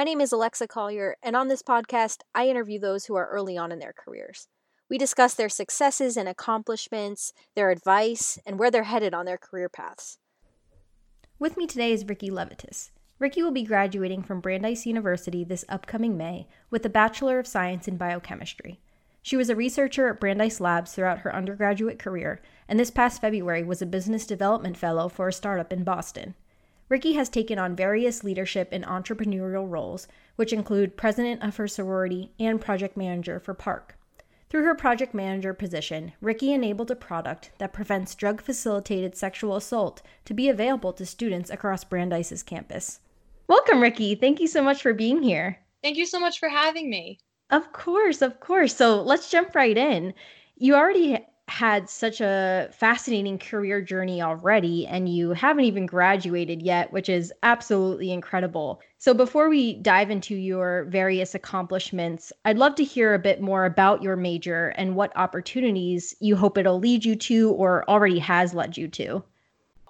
My name is Alexa Collier, and on this podcast, I interview those who are early on in their careers. We discuss their successes and accomplishments, their advice, and where they're headed on their career paths. With me today is Ricky Levitus. Ricky will be graduating from Brandeis University this upcoming May with a Bachelor of Science in Biochemistry. She was a researcher at Brandeis Labs throughout her undergraduate career, and this past February was a business development fellow for a startup in Boston. Ricky has taken on various leadership and entrepreneurial roles, which include president of her sorority and project manager for PARC. Through her project manager position, Ricky enabled a product that prevents drug facilitated sexual assault to be available to students across Brandeis's campus. Welcome, Ricky. Thank you so much for being here. Thank you so much for having me. Of course, of course. So let's jump right in. You already had such a fascinating career journey already, and you haven't even graduated yet, which is absolutely incredible. So, before we dive into your various accomplishments, I'd love to hear a bit more about your major and what opportunities you hope it'll lead you to or already has led you to.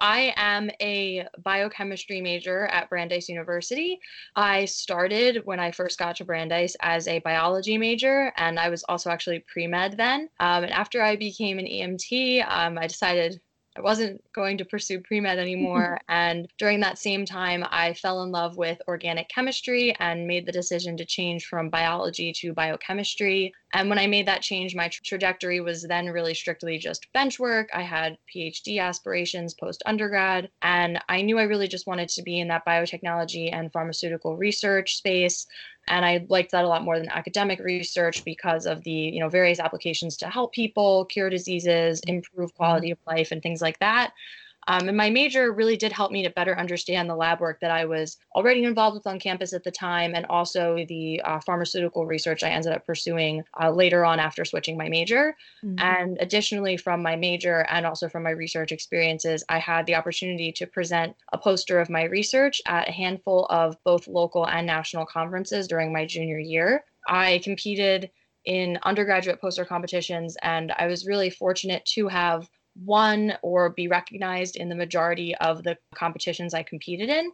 I am a biochemistry major at Brandeis University. I started when I first got to Brandeis as a biology major, and I was also actually pre med then. Um, and after I became an EMT, um, I decided I wasn't going to pursue pre med anymore. and during that same time, I fell in love with organic chemistry and made the decision to change from biology to biochemistry. And when I made that change, my tra- trajectory was then really strictly just bench work. I had PhD aspirations post undergrad, and I knew I really just wanted to be in that biotechnology and pharmaceutical research space and i liked that a lot more than academic research because of the you know various applications to help people cure diseases improve mm-hmm. quality of life and things like that um, and my major really did help me to better understand the lab work that I was already involved with on campus at the time, and also the uh, pharmaceutical research I ended up pursuing uh, later on after switching my major. Mm-hmm. And additionally, from my major and also from my research experiences, I had the opportunity to present a poster of my research at a handful of both local and national conferences during my junior year. I competed in undergraduate poster competitions, and I was really fortunate to have won or be recognized in the majority of the competitions I competed in.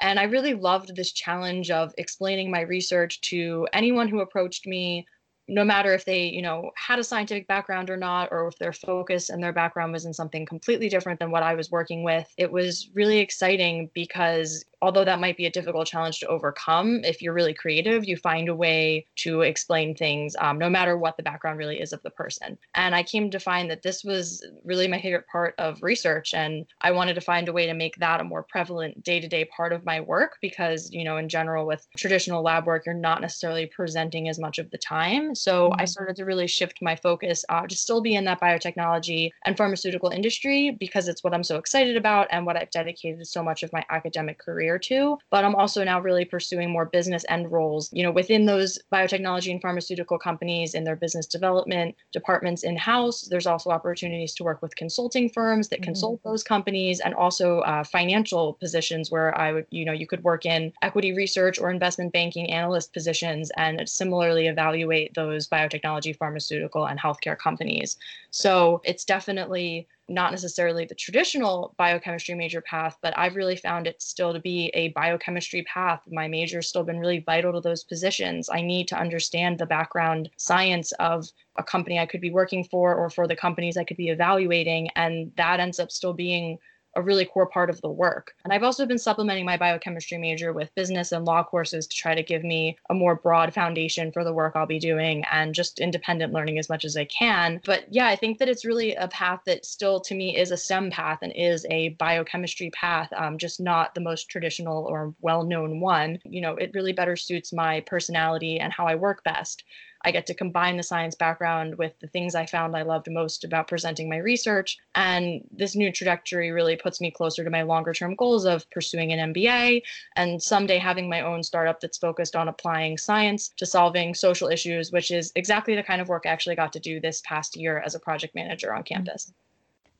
And I really loved this challenge of explaining my research to anyone who approached me no matter if they you know had a scientific background or not or if their focus and their background was in something completely different than what i was working with it was really exciting because although that might be a difficult challenge to overcome if you're really creative you find a way to explain things um, no matter what the background really is of the person and i came to find that this was really my favorite part of research and i wanted to find a way to make that a more prevalent day-to-day part of my work because you know in general with traditional lab work you're not necessarily presenting as much of the time so I mm-hmm. started to really shift my focus uh, to still be in that biotechnology and pharmaceutical industry because it's what I'm so excited about and what I've dedicated so much of my academic career to. But I'm also now really pursuing more business end roles, you know, within those biotechnology and pharmaceutical companies in their business development departments in house. There's also opportunities to work with consulting firms that mm-hmm. consult those companies and also uh, financial positions where I would, you know, you could work in equity research or investment banking analyst positions and similarly evaluate those biotechnology, pharmaceutical, and healthcare companies. So it's definitely not necessarily the traditional biochemistry major path, but I've really found it still to be a biochemistry path. My major's still been really vital to those positions. I need to understand the background science of a company I could be working for or for the companies I could be evaluating. And that ends up still being a really core part of the work. And I've also been supplementing my biochemistry major with business and law courses to try to give me a more broad foundation for the work I'll be doing and just independent learning as much as I can. But yeah, I think that it's really a path that still to me is a STEM path and is a biochemistry path, um, just not the most traditional or well known one. You know, it really better suits my personality and how I work best. I get to combine the science background with the things I found I loved most about presenting my research. And this new trajectory really puts me closer to my longer term goals of pursuing an MBA and someday having my own startup that's focused on applying science to solving social issues, which is exactly the kind of work I actually got to do this past year as a project manager on campus.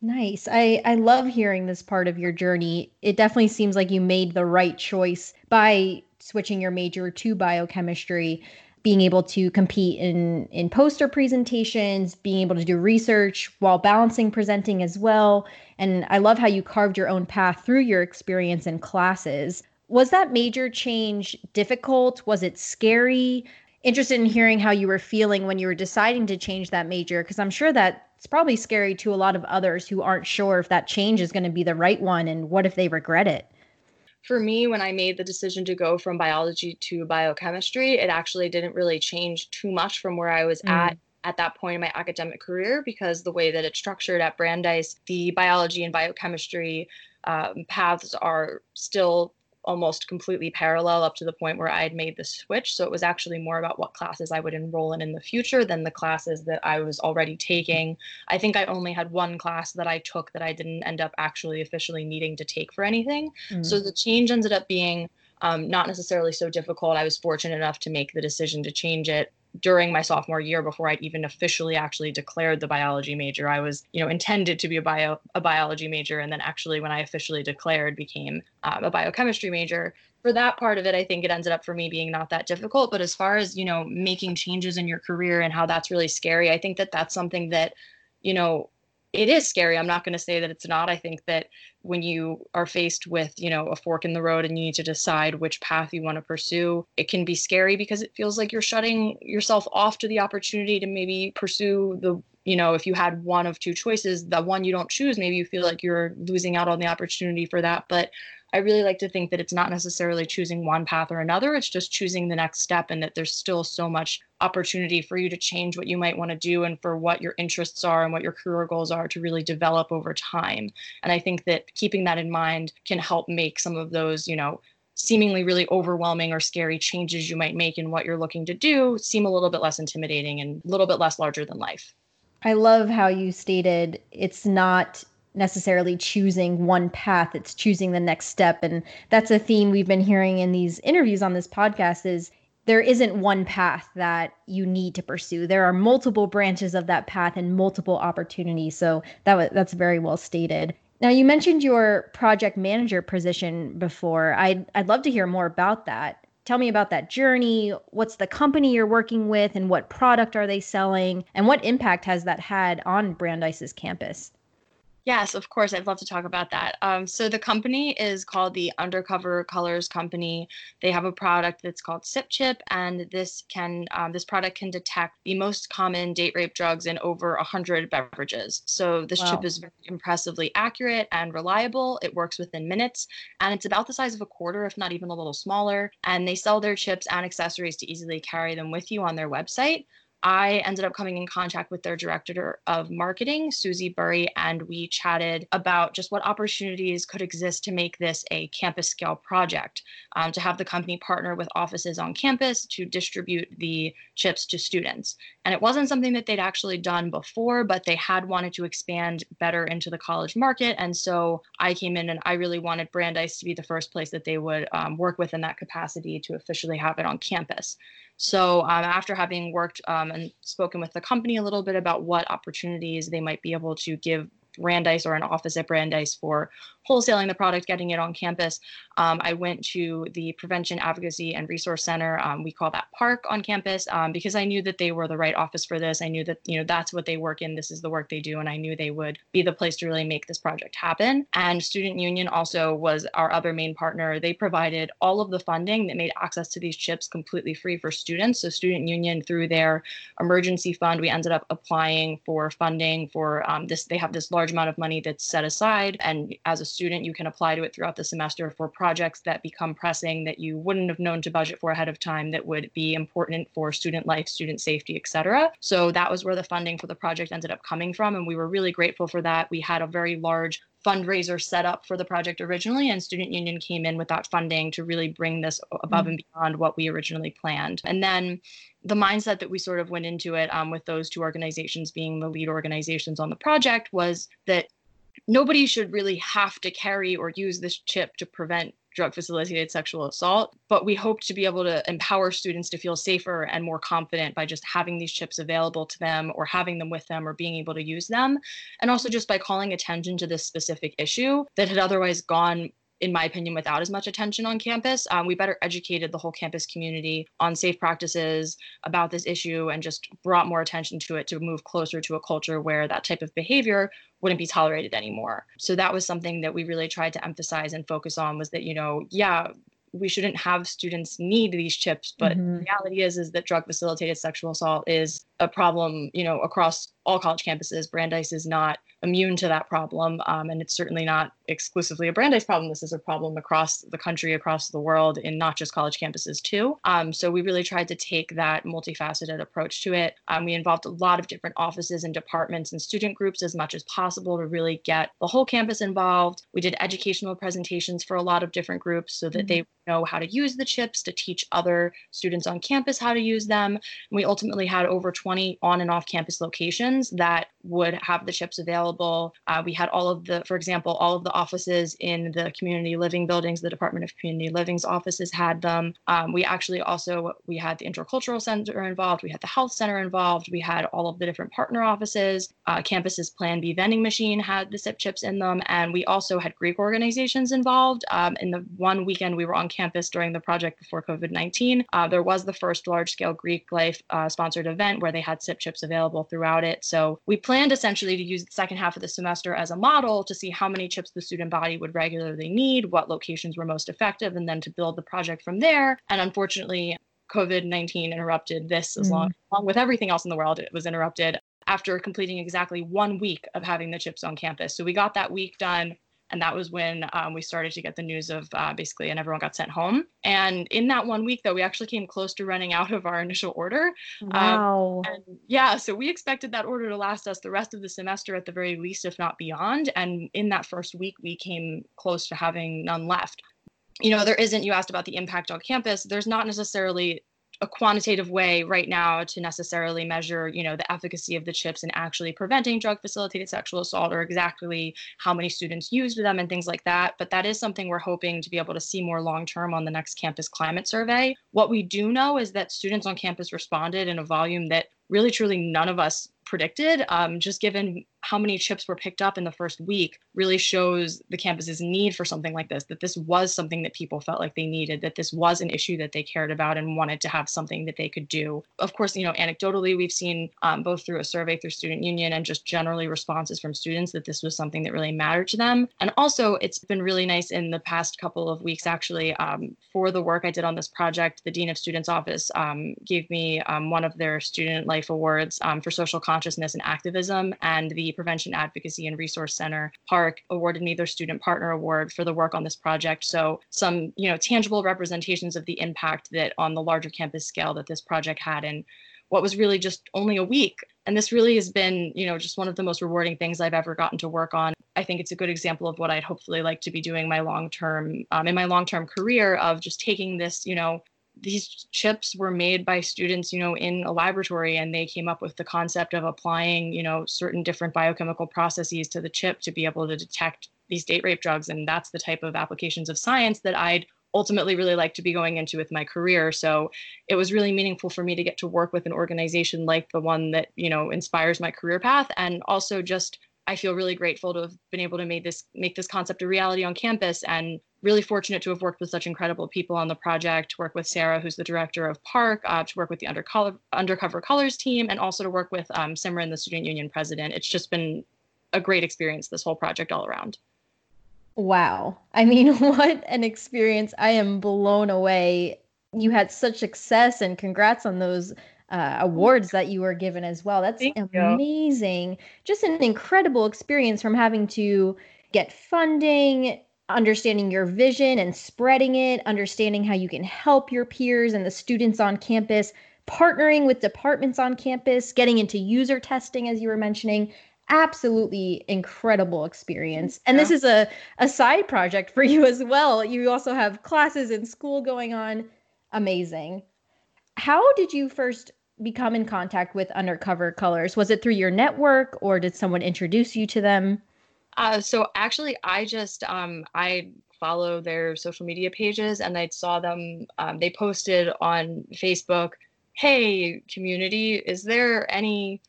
Nice. I, I love hearing this part of your journey. It definitely seems like you made the right choice by switching your major to biochemistry being able to compete in in poster presentations, being able to do research while balancing presenting as well. And I love how you carved your own path through your experience in classes. Was that major change difficult? Was it scary? Interested in hearing how you were feeling when you were deciding to change that major, because I'm sure that it's probably scary to a lot of others who aren't sure if that change is going to be the right one and what if they regret it for me, when I made the decision to go from biology to biochemistry, it actually didn't really change too much from where I was mm. at at that point in my academic career because the way that it's structured at Brandeis, the biology and biochemistry um, paths are still almost completely parallel up to the point where I had made the switch. So it was actually more about what classes I would enroll in in the future than the classes that I was already taking. I think I only had one class that I took that I didn't end up actually officially needing to take for anything. Mm-hmm. So the change ended up being um, not necessarily so difficult. I was fortunate enough to make the decision to change it during my sophomore year before I'd even officially actually declared the biology major. I was, you know, intended to be a bio a biology major, and then actually when I officially declared became um, a biochemistry major. For that part of it, I think it ended up for me being not that difficult. But as far as you know, making changes in your career and how that's really scary, I think that that's something that, you know, it is scary. I'm not going to say that it's not. I think that when you are faced with, you know, a fork in the road and you need to decide which path you want to pursue, it can be scary because it feels like you're shutting yourself off to the opportunity to maybe pursue the you know, if you had one of two choices, the one you don't choose, maybe you feel like you're losing out on the opportunity for that. But I really like to think that it's not necessarily choosing one path or another, it's just choosing the next step, and that there's still so much opportunity for you to change what you might want to do and for what your interests are and what your career goals are to really develop over time. And I think that keeping that in mind can help make some of those, you know, seemingly really overwhelming or scary changes you might make in what you're looking to do seem a little bit less intimidating and a little bit less larger than life. I love how you stated it's not necessarily choosing one path it's choosing the next step. And that's a theme we've been hearing in these interviews on this podcast is there isn't one path that you need to pursue. There are multiple branches of that path and multiple opportunities. So that that's very well stated. Now you mentioned your project manager position before. I'd, I'd love to hear more about that tell me about that journey. What's the company you're working with and what product are they selling? And what impact has that had on brandeis's campus Yes, of course. I'd love to talk about that. Um, so the company is called the Undercover Colors Company. They have a product that's called Sip Chip, and this can um, this product can detect the most common date rape drugs in over hundred beverages. So this wow. chip is very impressively accurate and reliable. It works within minutes, and it's about the size of a quarter, if not even a little smaller. And they sell their chips and accessories to easily carry them with you on their website. I ended up coming in contact with their director of marketing, Susie Burry, and we chatted about just what opportunities could exist to make this a campus scale project, um, to have the company partner with offices on campus to distribute the chips to students. And it wasn't something that they'd actually done before, but they had wanted to expand better into the college market. And so I came in and I really wanted Brandeis to be the first place that they would um, work with in that capacity to officially have it on campus. So um, after having worked um, and spoken with the company a little bit about what opportunities they might be able to give Brandeis or an office at Brandeis for wholesaling the product, getting it on campus. Um, I went to the Prevention Advocacy and Resource Center. Um, we call that PARC on campus um, because I knew that they were the right office for this. I knew that you know that's what they work in. This is the work they do, and I knew they would be the place to really make this project happen. And Student Union also was our other main partner. They provided all of the funding that made access to these chips completely free for students. So Student Union through their emergency fund, we ended up applying for funding for um, this. They have this large amount of money that's set aside, and as a student, you can apply to it throughout the semester for projects that become pressing that you wouldn't have known to budget for ahead of time that would be important for student life, student safety, et cetera. So that was where the funding for the project ended up coming from. And we were really grateful for that. We had a very large fundraiser set up for the project originally, and Student Union came in with that funding to really bring this above mm-hmm. and beyond what we originally planned. And then the mindset that we sort of went into it um, with those two organizations being the lead organizations on the project was that nobody should really have to carry or use this chip to prevent drug facilitated sexual assault. But we hope to be able to empower students to feel safer and more confident by just having these chips available to them or having them with them or being able to use them. And also just by calling attention to this specific issue that had otherwise gone in my opinion, without as much attention on campus. Um, we better educated the whole campus community on safe practices about this issue and just brought more attention to it to move closer to a culture where that type of behavior wouldn't be tolerated anymore. So that was something that we really tried to emphasize and focus on was that, you know, yeah, we shouldn't have students need these chips but mm-hmm. the reality is is that drug facilitated sexual assault is a problem you know across all college campuses brandeis is not immune to that problem um, and it's certainly not exclusively a brandeis problem this is a problem across the country across the world in not just college campuses too um, so we really tried to take that multifaceted approach to it um, we involved a lot of different offices and departments and student groups as much as possible to really get the whole campus involved we did educational presentations for a lot of different groups so that mm-hmm. they know how to use the chips to teach other students on campus how to use them. And we ultimately had over 20 on and off campus locations that would have the chips available. Uh, we had all of the, for example, all of the offices in the community living buildings, the Department of Community Living's offices had them. Um, we actually also, we had the Intercultural Center involved, we had the Health Center involved, we had all of the different partner offices. Uh, campus's Plan B vending machine had the SIP chips in them. And we also had Greek organizations involved. Um, in the one weekend we were on campus during the project before COVID 19. Uh, there was the first large scale Greek life uh, sponsored event where they had SIP chips available throughout it. So we planned essentially to use the second half of the semester as a model to see how many chips the student body would regularly need, what locations were most effective, and then to build the project from there. And unfortunately, COVID 19 interrupted this as mm. long, along with everything else in the world. It was interrupted after completing exactly one week of having the chips on campus. So we got that week done and that was when um, we started to get the news of uh, basically, and everyone got sent home. And in that one week, though, we actually came close to running out of our initial order. Um, wow. Um, yeah, so we expected that order to last us the rest of the semester at the very least, if not beyond. And in that first week, we came close to having none left you know there isn't you asked about the impact on campus there's not necessarily a quantitative way right now to necessarily measure you know the efficacy of the chips and actually preventing drug facilitated sexual assault or exactly how many students used them and things like that. But that is something we're hoping to be able to see more long term on the next campus climate survey. What we do know is that students on campus responded in a volume that really truly none of us predicted um, just given how many chips were picked up in the first week really shows the campus's need for something like this that this was something that people felt like they needed that this was an issue that they cared about and wanted to have something that they could do. Of course you know anecdotally we've seen um, both through a survey through student union and just generally responses from students that this was something that really mattered to them. And also it's been really nice in the past couple of weeks actually um, for the work i did on this project the dean of students office um, gave me um, one of their student life awards um, for social consciousness and activism and the Prevention Advocacy and Resource Center, PARC awarded me their Student Partner Award for the work on this project. So some, you know, tangible representations of the impact that on the larger campus scale that this project had in what was really just only a week. And this really has been, you know, just one of the most rewarding things I've ever gotten to work on. I think it's a good example of what I'd hopefully like to be doing my long term um, in my long term career of just taking this, you know, these chips were made by students you know in a laboratory and they came up with the concept of applying you know certain different biochemical processes to the chip to be able to detect these date rape drugs and that's the type of applications of science that i'd ultimately really like to be going into with my career. So it was really meaningful for me to get to work with an organization like the one that you know inspires my career path. And also just I feel really grateful to have been able to make this make this concept a reality on campus and really fortunate to have worked with such incredible people on the project, to work with Sarah, who's the director of PARC, uh, to work with the Undercover, Undercover Colors team, and also to work with um, Simran, the student union president. It's just been a great experience, this whole project all around. Wow. I mean, what an experience. I am blown away. You had such success and congrats on those uh, awards that you were given as well. That's Thank amazing. You. Just an incredible experience from having to get funding, understanding your vision and spreading it, understanding how you can help your peers and the students on campus, partnering with departments on campus, getting into user testing, as you were mentioning. Absolutely incredible experience. And this is a, a side project for you as well. You also have classes in school going on. Amazing. How did you first become in contact with Undercover Colors? Was it through your network or did someone introduce you to them? Uh, so actually, I just um, I follow their social media pages, and I saw them. Um, they posted on Facebook, "Hey, community, is there any,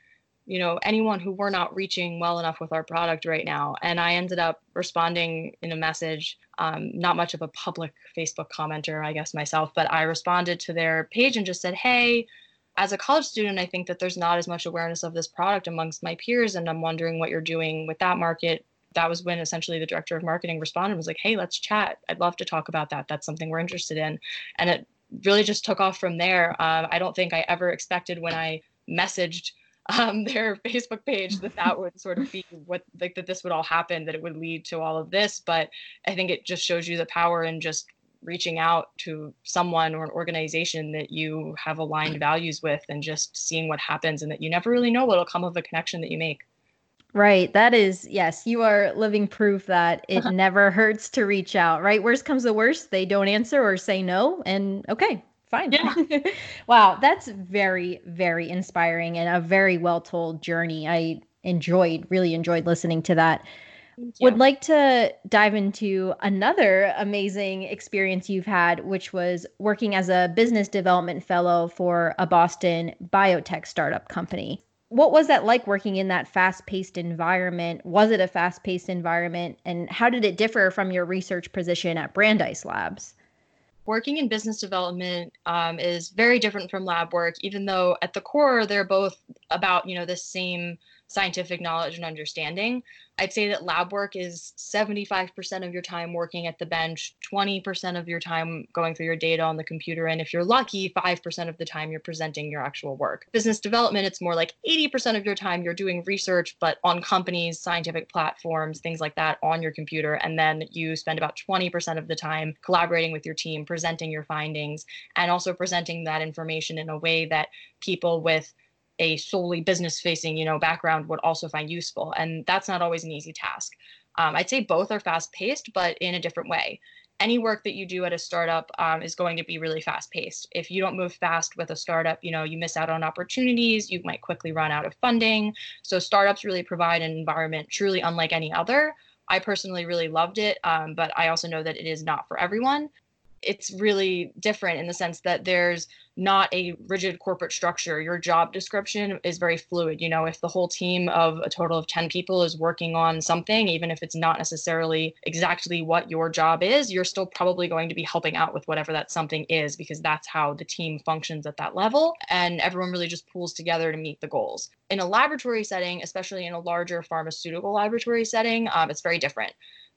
you know, anyone who we're not reaching well enough with our product right now?" And I ended up responding in a message. Um, not much of a public Facebook commenter, I guess myself, but I responded to their page and just said, "Hey." as a college student, I think that there's not as much awareness of this product amongst my peers, and I'm wondering what you're doing with that market that was when essentially the director of marketing responded was like, hey, let's chat. I'd love to talk about that. That's something we're interested in. And it really just took off from there. Um, I don't think I ever expected when I messaged um, their Facebook page that that would sort of be what like that this would all happen, that it would lead to all of this. But I think it just shows you the power in just reaching out to someone or an organization that you have aligned values with and just seeing what happens and that you never really know what'll come of a connection that you make. Right. That is, yes, you are living proof that it uh-huh. never hurts to reach out, right? Worst comes to worst, they don't answer or say no. And okay, fine. Yeah. wow. That's very, very inspiring and a very well told journey. I enjoyed, really enjoyed listening to that. Would like to dive into another amazing experience you've had, which was working as a business development fellow for a Boston biotech startup company what was that like working in that fast-paced environment? Was it a fast-paced environment? And how did it differ from your research position at brandeis labs? Working in business development um, is very different from lab work even though at the core they're both about you know the same scientific knowledge and understanding. I'd say that lab work is 75% of your time working at the bench, 20% of your time going through your data on the computer, and if you're lucky, 5% of the time you're presenting your actual work. Business development, it's more like 80% of your time you're doing research, but on companies, scientific platforms, things like that on your computer, and then you spend about 20% of the time collaborating with your team, presenting your findings, and also presenting that information in a way that people with a solely business facing you know background would also find useful and that's not always an easy task. Um, i'd say both are fast paced but in a different way. Any work that you do at a startup um, is going to be really fast paced if you don't move fast with a startup you know you miss out on opportunities you might quickly run out of funding. So startups really provide an environment truly unlike any other. I personally really loved it um, but i also know that it is not for everyone it's really different in the sense that there's not a rigid corporate structure. Your job description is very fluid. You know, if the whole team of a total of 10 people is working on something, even if it's not necessarily exactly what your job is, you're still probably going to be helping out with whatever that something is because that's how the team functions at that level. And everyone really just pools together to meet the goals. In a laboratory setting, especially in a larger pharmaceutical laboratory setting, um, it's very different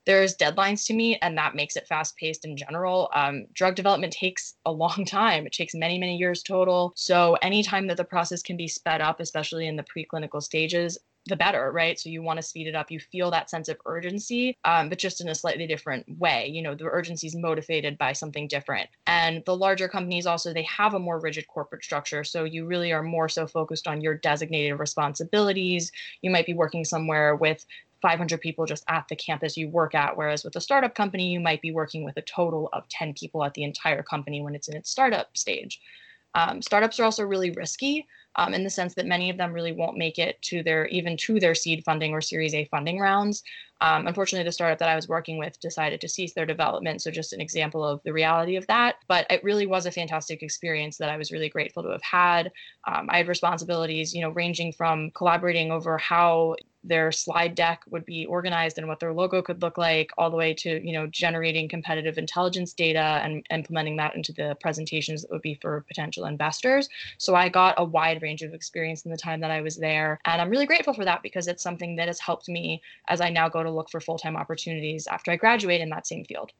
there's deadlines to meet and that makes it fast paced in general um, drug development takes a long time it takes many many years total so anytime that the process can be sped up especially in the preclinical stages the better, right? So you want to speed it up. You feel that sense of urgency, um, but just in a slightly different way. You know, the urgency is motivated by something different. And the larger companies also they have a more rigid corporate structure, so you really are more so focused on your designated responsibilities. You might be working somewhere with 500 people just at the campus you work at. Whereas with a startup company, you might be working with a total of 10 people at the entire company when it's in its startup stage. Um, startups are also really risky um, in the sense that many of them really won't make it to their even to their seed funding or Series A funding rounds. Um, unfortunately, the startup that I was working with decided to cease their development. So, just an example of the reality of that. But it really was a fantastic experience that I was really grateful to have had. Um, I had responsibilities, you know, ranging from collaborating over how their slide deck would be organized and what their logo could look like all the way to you know generating competitive intelligence data and implementing that into the presentations that would be for potential investors. So i got a wide range of experience in the time that i was there and i'm really grateful for that because it's something that has helped me as i now go to look for full-time opportunities after i graduate in that same field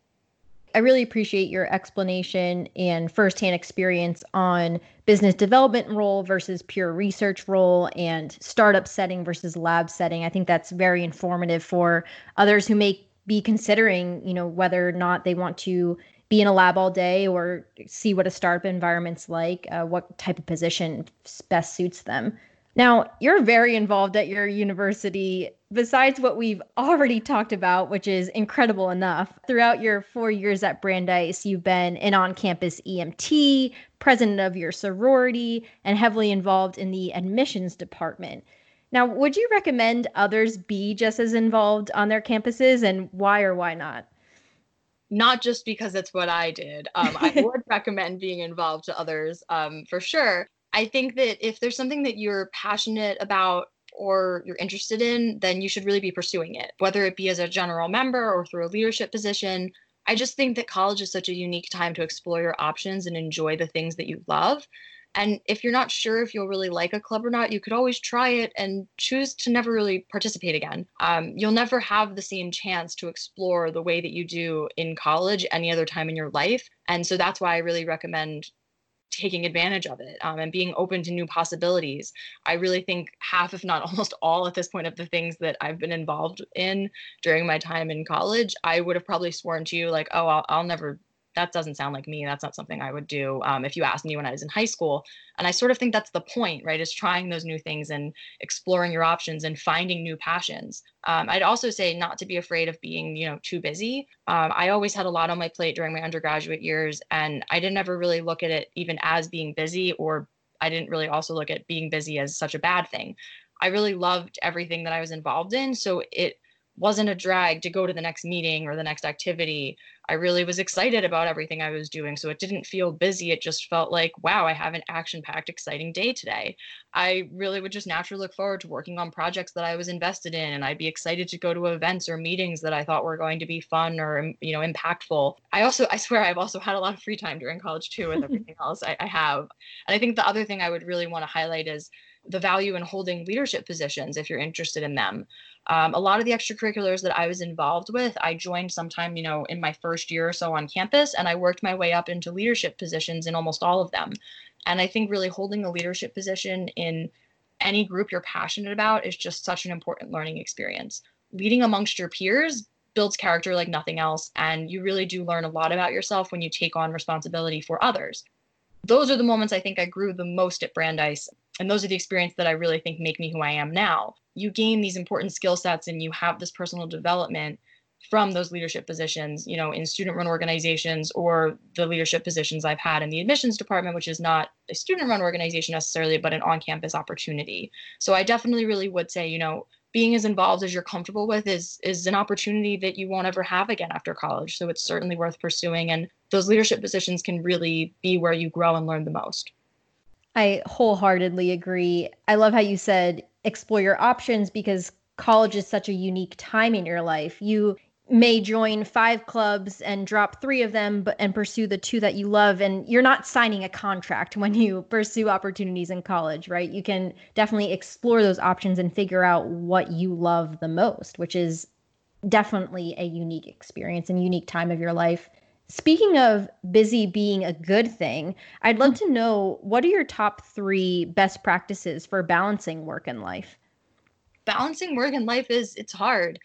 I really appreciate your explanation and firsthand experience on business development role versus pure research role and startup setting versus lab setting. I think that's very informative for others who may be considering, you know, whether or not they want to be in a lab all day or see what a startup environment's like, uh, what type of position best suits them. Now, you're very involved at your university besides what we've already talked about, which is incredible enough, throughout your four years at Brandeis, you've been an on campus EMT, president of your sorority, and heavily involved in the admissions department. Now, would you recommend others be just as involved on their campuses, and why or why not? Not just because it's what I did. Um, I would recommend being involved to others um, for sure. I think that if there's something that you're passionate about or you're interested in, then you should really be pursuing it, whether it be as a general member or through a leadership position. I just think that college is such a unique time to explore your options and enjoy the things that you love. And if you're not sure if you'll really like a club or not, you could always try it and choose to never really participate again. Um, you'll never have the same chance to explore the way that you do in college any other time in your life. And so that's why I really recommend taking advantage of it um, and being open to new possibilities. I really think half, if not almost all, at this point of the things that I've been involved in during my time in college, I would have probably sworn to you like, oh, I'll, I'll never that doesn't sound like me. That's not something I would do um, if you asked me when I was in high school. And I sort of think that's the point, right? Is trying those new things and exploring your options and finding new passions. Um, I'd also say not to be afraid of being, you know, too busy. Um, I always had a lot on my plate during my undergraduate years, and I didn't ever really look at it even as being busy, or I didn't really also look at being busy as such a bad thing. I really loved everything that I was involved in, so it wasn't a drag to go to the next meeting or the next activity. I really was excited about everything I was doing. So it didn't feel busy. It just felt like, wow, I have an action packed, exciting day today. I really would just naturally look forward to working on projects that I was invested in. And I'd be excited to go to events or meetings that I thought were going to be fun or, you know, impactful. I also, I swear, I've also had a lot of free time during college too with everything else I, I have. And I think the other thing I would really want to highlight is the value in holding leadership positions if you're interested in them. Um, a lot of the extracurriculars that I was involved with, I joined sometime, you know, in my first year or so on campus, and I worked my way up into leadership positions in almost all of them. And I think really holding a leadership position in any group you're passionate about is just such an important learning experience. Leading amongst your peers builds character like nothing else, and you really do learn a lot about yourself when you take on responsibility for others. Those are the moments I think I grew the most at Brandeis and those are the experiences that I really think make me who I am now. You gain these important skill sets and you have this personal development from those leadership positions, you know, in student run organizations or the leadership positions I've had in the admissions department, which is not a student run organization necessarily, but an on campus opportunity. So I definitely really would say, you know, being as involved as you're comfortable with is is an opportunity that you won't ever have again after college. So it's certainly worth pursuing and those leadership positions can really be where you grow and learn the most. I wholeheartedly agree. I love how you said explore your options because college is such a unique time in your life. You may join five clubs and drop three of them but and pursue the two that you love and you're not signing a contract when you pursue opportunities in college right you can definitely explore those options and figure out what you love the most which is definitely a unique experience and unique time of your life Speaking of busy being a good thing, I'd love to know what are your top three best practices for balancing work and life? Balancing work and life is it's hard.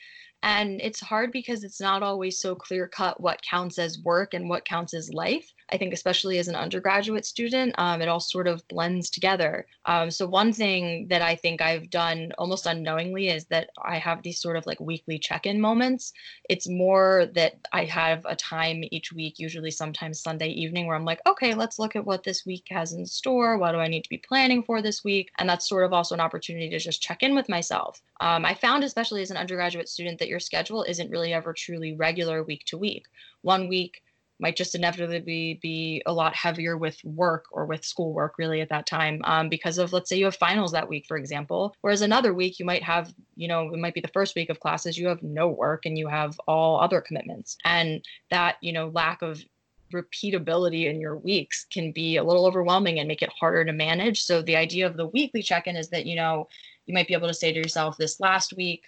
And it's hard because it's not always so clear cut what counts as work and what counts as life. I think, especially as an undergraduate student, um, it all sort of blends together. Um, so, one thing that I think I've done almost unknowingly is that I have these sort of like weekly check in moments. It's more that I have a time each week, usually sometimes Sunday evening, where I'm like, okay, let's look at what this week has in store. What do I need to be planning for this week? And that's sort of also an opportunity to just check in with myself. Um, I found, especially as an undergraduate student, that your schedule isn't really ever truly regular week to week. One week, might just inevitably be, be a lot heavier with work or with schoolwork really at that time um, because of let's say you have finals that week for example whereas another week you might have you know it might be the first week of classes you have no work and you have all other commitments. And that you know lack of repeatability in your weeks can be a little overwhelming and make it harder to manage. So the idea of the weekly check-in is that you know you might be able to say to yourself this last week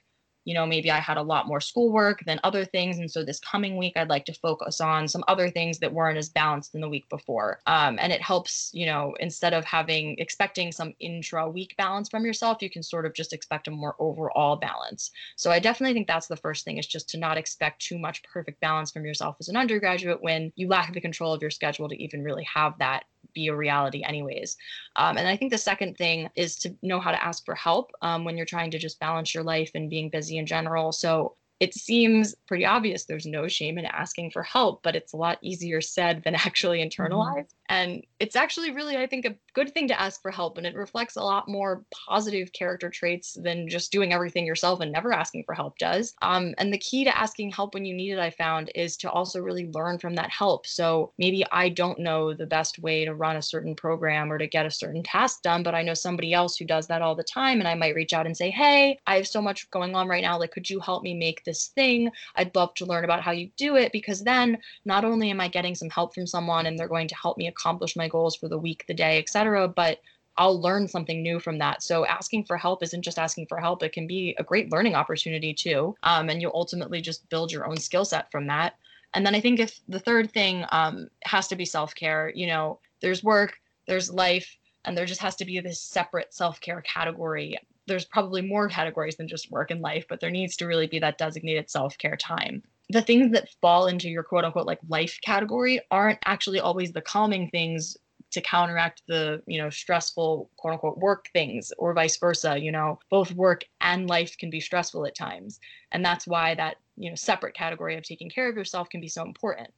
you know, maybe I had a lot more schoolwork than other things. And so this coming week, I'd like to focus on some other things that weren't as balanced in the week before. Um, and it helps, you know, instead of having expecting some intra week balance from yourself, you can sort of just expect a more overall balance. So I definitely think that's the first thing is just to not expect too much perfect balance from yourself as an undergraduate when you lack the control of your schedule to even really have that be a reality anyways um, and i think the second thing is to know how to ask for help um, when you're trying to just balance your life and being busy in general so it seems pretty obvious there's no shame in asking for help but it's a lot easier said than actually mm-hmm. internalized mm-hmm. And it's actually really, I think, a good thing to ask for help. And it reflects a lot more positive character traits than just doing everything yourself and never asking for help does. Um, and the key to asking help when you need it, I found, is to also really learn from that help. So maybe I don't know the best way to run a certain program or to get a certain task done, but I know somebody else who does that all the time. And I might reach out and say, Hey, I have so much going on right now. Like, could you help me make this thing? I'd love to learn about how you do it because then not only am I getting some help from someone and they're going to help me accomplish my goals for the week, the day, etc. But I'll learn something new from that. So asking for help isn't just asking for help; it can be a great learning opportunity too. Um, and you'll ultimately just build your own skill set from that. And then I think if the third thing um, has to be self care. You know, there's work, there's life, and there just has to be this separate self care category. There's probably more categories than just work and life, but there needs to really be that designated self care time the things that fall into your quote unquote like life category aren't actually always the calming things to counteract the you know stressful quote unquote work things or vice versa you know? Both work and life can be stressful at times. And that's why that you know separate category of taking care of yourself can be so important.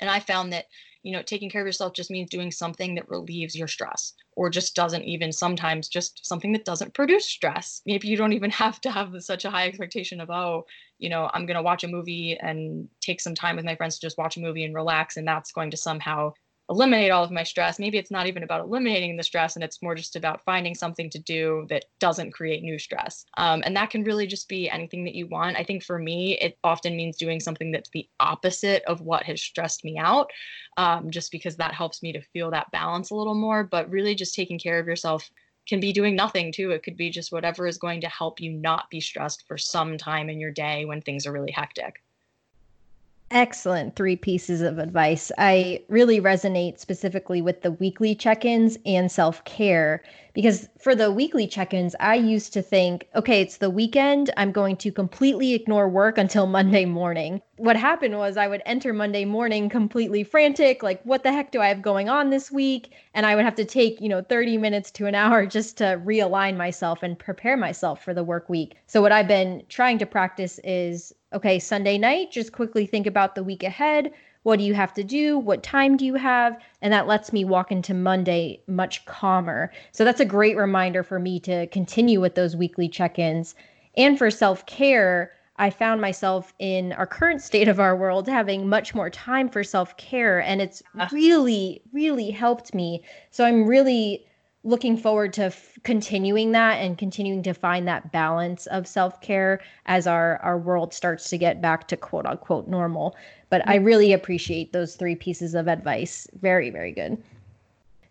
And i found that you know taking care of yourself just means doing something that relieves your stress or just doesn't even sometimes just something that doesn't produce stress. Maybe you don't even have to have such a high expectation of oh you know i'm going to watch a movie and take some time with my friends to just watch a movie and relax and that's going to somehow eliminate all of my stress. Maybe it's not even about eliminating the stress and it's more just about finding something to do that doesn't create new stress. Um, and that can really just be anything that you want. I think for me, it often means doing something that's the opposite of what has stressed me out, um, just because that helps me to feel that balance a little more. But really, just taking care of yourself can be doing nothing too. It could be just whatever is going to help you not be stressed for some time in your day when things are really hectic. Excellent three pieces of advice. I really resonate specifically with the weekly check ins and self care because for the weekly check ins, I used to think, okay, it's the weekend. I'm going to completely ignore work until Monday morning. What happened was I would enter Monday morning completely frantic, like, what the heck do I have going on this week? And I would have to take, you know, 30 minutes to an hour just to realign myself and prepare myself for the work week. So, what I've been trying to practice is okay, Sunday night, just quickly think about the week ahead what do you have to do? What time do you have? And that lets me walk into Monday much calmer. So that's a great reminder for me to continue with those weekly check ins. And for self care, I found myself in our current state of our world having much more time for self care. And it's ah. really, really helped me. So I'm really looking forward to f- continuing that and continuing to find that balance of self-care as our our world starts to get back to quote unquote normal. But i really appreciate those three pieces of advice. Very very good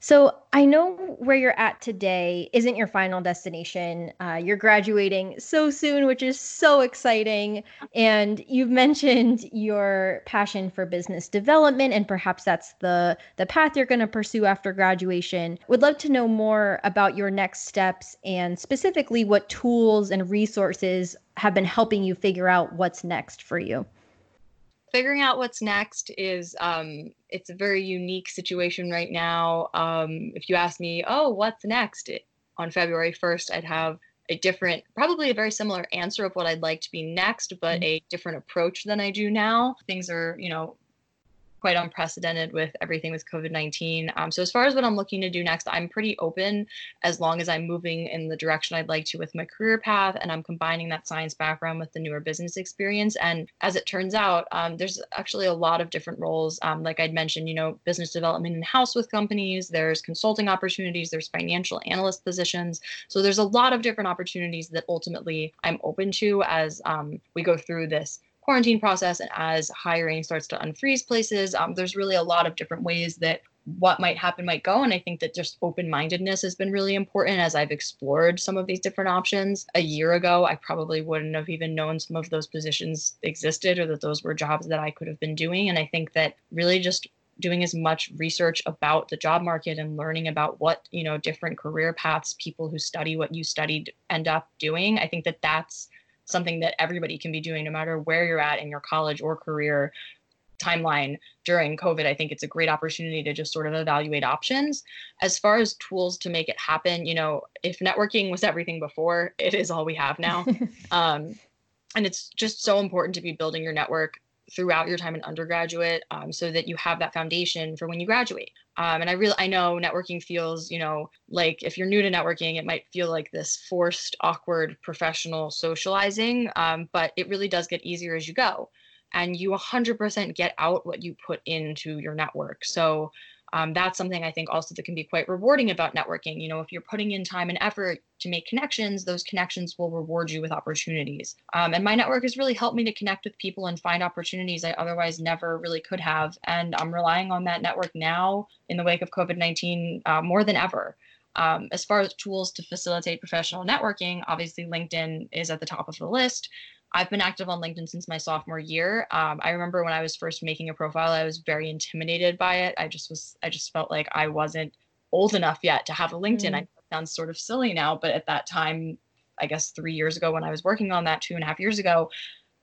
so I know where you're at today isn't your final destination. Uh, you're graduating so soon, which is so exciting. And you've mentioned your passion for business development, and perhaps that's the the path you're going to pursue after graduation. Would love to know more about your next steps and specifically what tools and resources have been helping you figure out what's next for you figuring out what's next is um, it's a very unique situation right now. Um, if you ask me, oh, what's next? It, on February 1st, I'd have a different, probably a very similar answer of what I'd like to be next, but mm-hmm. a different approach than I do now. Things are, you know, quite unprecedented with everything with COVID 19. Um, so, as far as what I'm looking to do next, I'm pretty open as long as I'm moving in the direction I'd like to with my career path and I'm combining that science background with the newer business experience. And as it turns out, um, there's actually a lot of different roles. Um, like I'd mentioned, you know, business development in house with companies, there's consulting opportunities, there's financial analyst positions. So, there's a lot of different opportunities that ultimately I'm open to as um, we go through this quarantine process and as hiring starts to unfreeze places, um, there's really a lot of different ways that what might happen might go. And I think that just open mindedness has been really important as I've explored some of these different options. A year ago, I probably wouldn't have even known some of those positions existed or that those were jobs that I could have been doing. And I think that really just doing as much research about the job market and learning about what you know different career paths people who study what you studied end up doing i think that that's something that everybody can be doing no matter where you're at in your college or career timeline during COVID, I think it's a great opportunity to just sort of evaluate options. As far as tools to make it happen, you know, if networking was everything before, it is all we have now. um, and it's just so important to be building your network throughout your time in undergraduate um, so that you have that foundation for when you graduate. Um, and i really i know networking feels you know like if you're new to networking it might feel like this forced awkward professional socializing um, but it really does get easier as you go. And you 100% get out what you put into your network. So um, that's something I think also that can be quite rewarding about networking. You know, if you're putting in time and effort to make connections, those connections will reward you with opportunities. Um, and my network has really helped me to connect with people and find opportunities I otherwise never really could have. And I'm relying on that network now in the wake of COVID 19 uh, more than ever. Um, as far as tools to facilitate professional networking, obviously LinkedIn is at the top of the list. I've been active on LinkedIn since my sophomore year. Um, I remember when I was first making a profile, I was very intimidated by it. I just was, I just felt like I wasn't old enough yet to have a LinkedIn. Mm. I sounds sort of silly now, but at that time, I guess three years ago when I was working on that, two and a half years ago,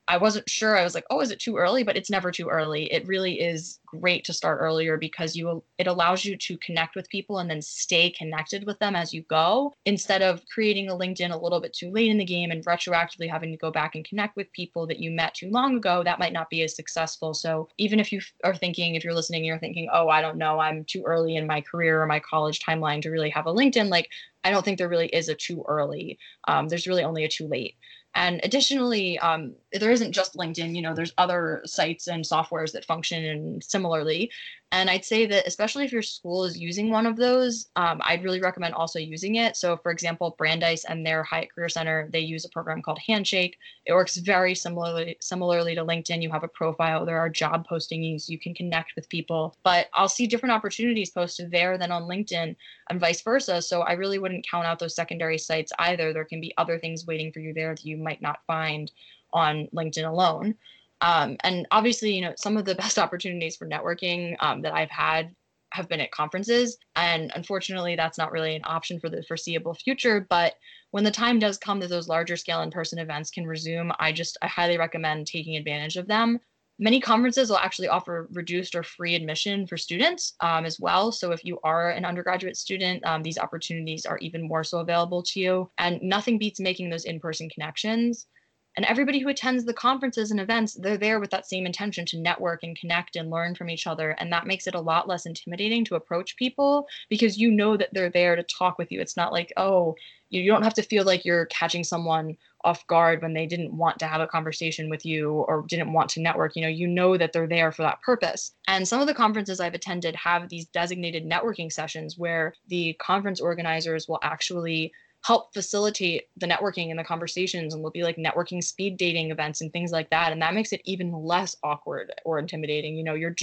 I wasn't sure. I was like, oh, is it too early? But it's never too early. It really is great to start earlier because you it allows you to connect with people and then stay connected with them as you go instead of creating a LinkedIn a little bit too late in the game and retroactively having to go back and connect with people that you met too long ago. That might not be as successful. So even if you are thinking, if you're listening, you're thinking, oh, I don't know, I'm too early in my career or my college timeline to really have a LinkedIn. Like I don't think there really is a too early. Um, there's really only a too late. And additionally, um, there isn't just LinkedIn, you know, there's other sites and softwares that function similarly. And I'd say that especially if your school is using one of those, um, I'd really recommend also using it. So, for example, Brandeis and their Hiatt Career Center, they use a program called Handshake. It works very similarly similarly to LinkedIn. You have a profile. There are job postings. You can connect with people. But I'll see different opportunities posted there than on LinkedIn, and vice versa. So I really wouldn't count out those secondary sites either. There can be other things waiting for you there that you might not find on LinkedIn alone. Um, and obviously, you know, some of the best opportunities for networking um, that I've had have been at conferences. And unfortunately, that's not really an option for the foreseeable future. But when the time does come that those larger scale in person events can resume, I just, I highly recommend taking advantage of them. Many conferences will actually offer reduced or free admission for students um, as well. So if you are an undergraduate student, um, these opportunities are even more so available to you. And nothing beats making those in person connections. And everybody who attends the conferences and events, they're there with that same intention to network and connect and learn from each other. And that makes it a lot less intimidating to approach people because you know that they're there to talk with you. It's not like, oh, you don't have to feel like you're catching someone off guard when they didn't want to have a conversation with you or didn't want to network. You know, you know that they're there for that purpose. And some of the conferences I've attended have these designated networking sessions where the conference organizers will actually help facilitate the networking and the conversations and will be like networking speed dating events and things like that and that makes it even less awkward or intimidating you know you're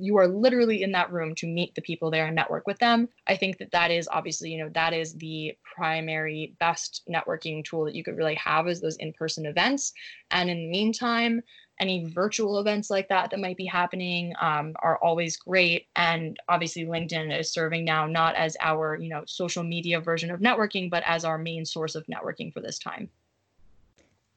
you are literally in that room to meet the people there and network with them. I think that that is obviously you know that is the primary best networking tool that you could really have is those in-person events and in the meantime any virtual events like that that might be happening um, are always great. And obviously linkedin is serving now not as our you know social media version of networking but as our main source of networking for this time.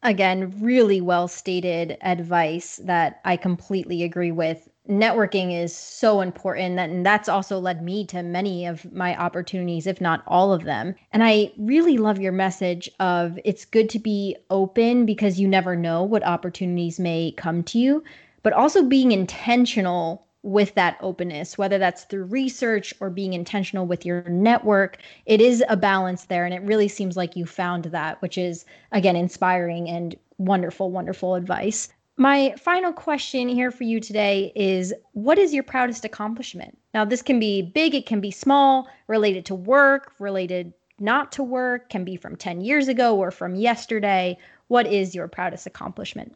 Again really well stated advice that i completely agree with networking is so important and that's also led me to many of my opportunities if not all of them. And i really love your message of it's good to be open because you never know what opportunities may come to you but also being intentional with that openness whether that's through research or being intentional with your network. It is a balance there and it really seems like you found that which is again inspiring and wonderful wonderful advice my final question here for you today is What is your proudest accomplishment? Now, this can be big, it can be small, related to work, related not to work, can be from 10 years ago or from yesterday. What is your proudest accomplishment?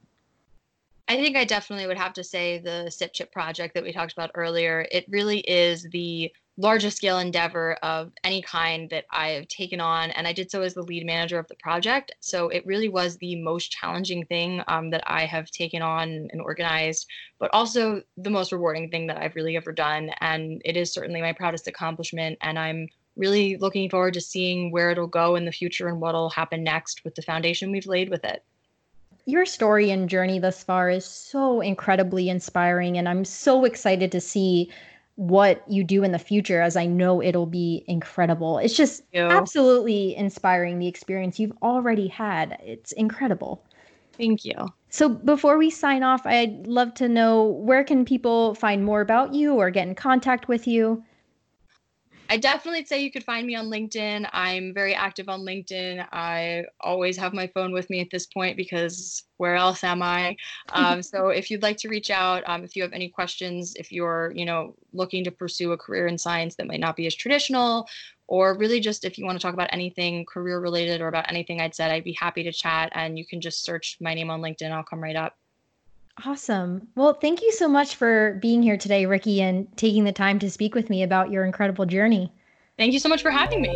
I think I definitely would have to say the SIP chip project that we talked about earlier. It really is the largest scale endeavor of any kind that I've taken on. And I did so as the lead manager of the project. So it really was the most challenging thing um, that I have taken on and organized, but also the most rewarding thing that I've really ever done. And it is certainly my proudest accomplishment. And I'm really looking forward to seeing where it'll go in the future and what'll happen next with the foundation we've laid with it. Your story and journey thus far is so incredibly inspiring, and I'm so excited to see what you do in the future as I know it'll be incredible. It's just absolutely inspiring the experience you've already had. It's incredible. Thank you. So before we sign off, I'd love to know where can people find more about you or get in contact with you? I definitely say you could find me on LinkedIn. I'm very active on LinkedIn. I always have my phone with me at this point because where else am I? Um, so if you'd like to reach out, um, if you have any questions, if you're you know looking to pursue a career in science that might not be as traditional, or really just if you want to talk about anything career related or about anything I'd said, I'd be happy to chat. And you can just search my name on LinkedIn. I'll come right up. Awesome. Well, thank you so much for being here today, Ricky, and taking the time to speak with me about your incredible journey. Thank you so much for having me.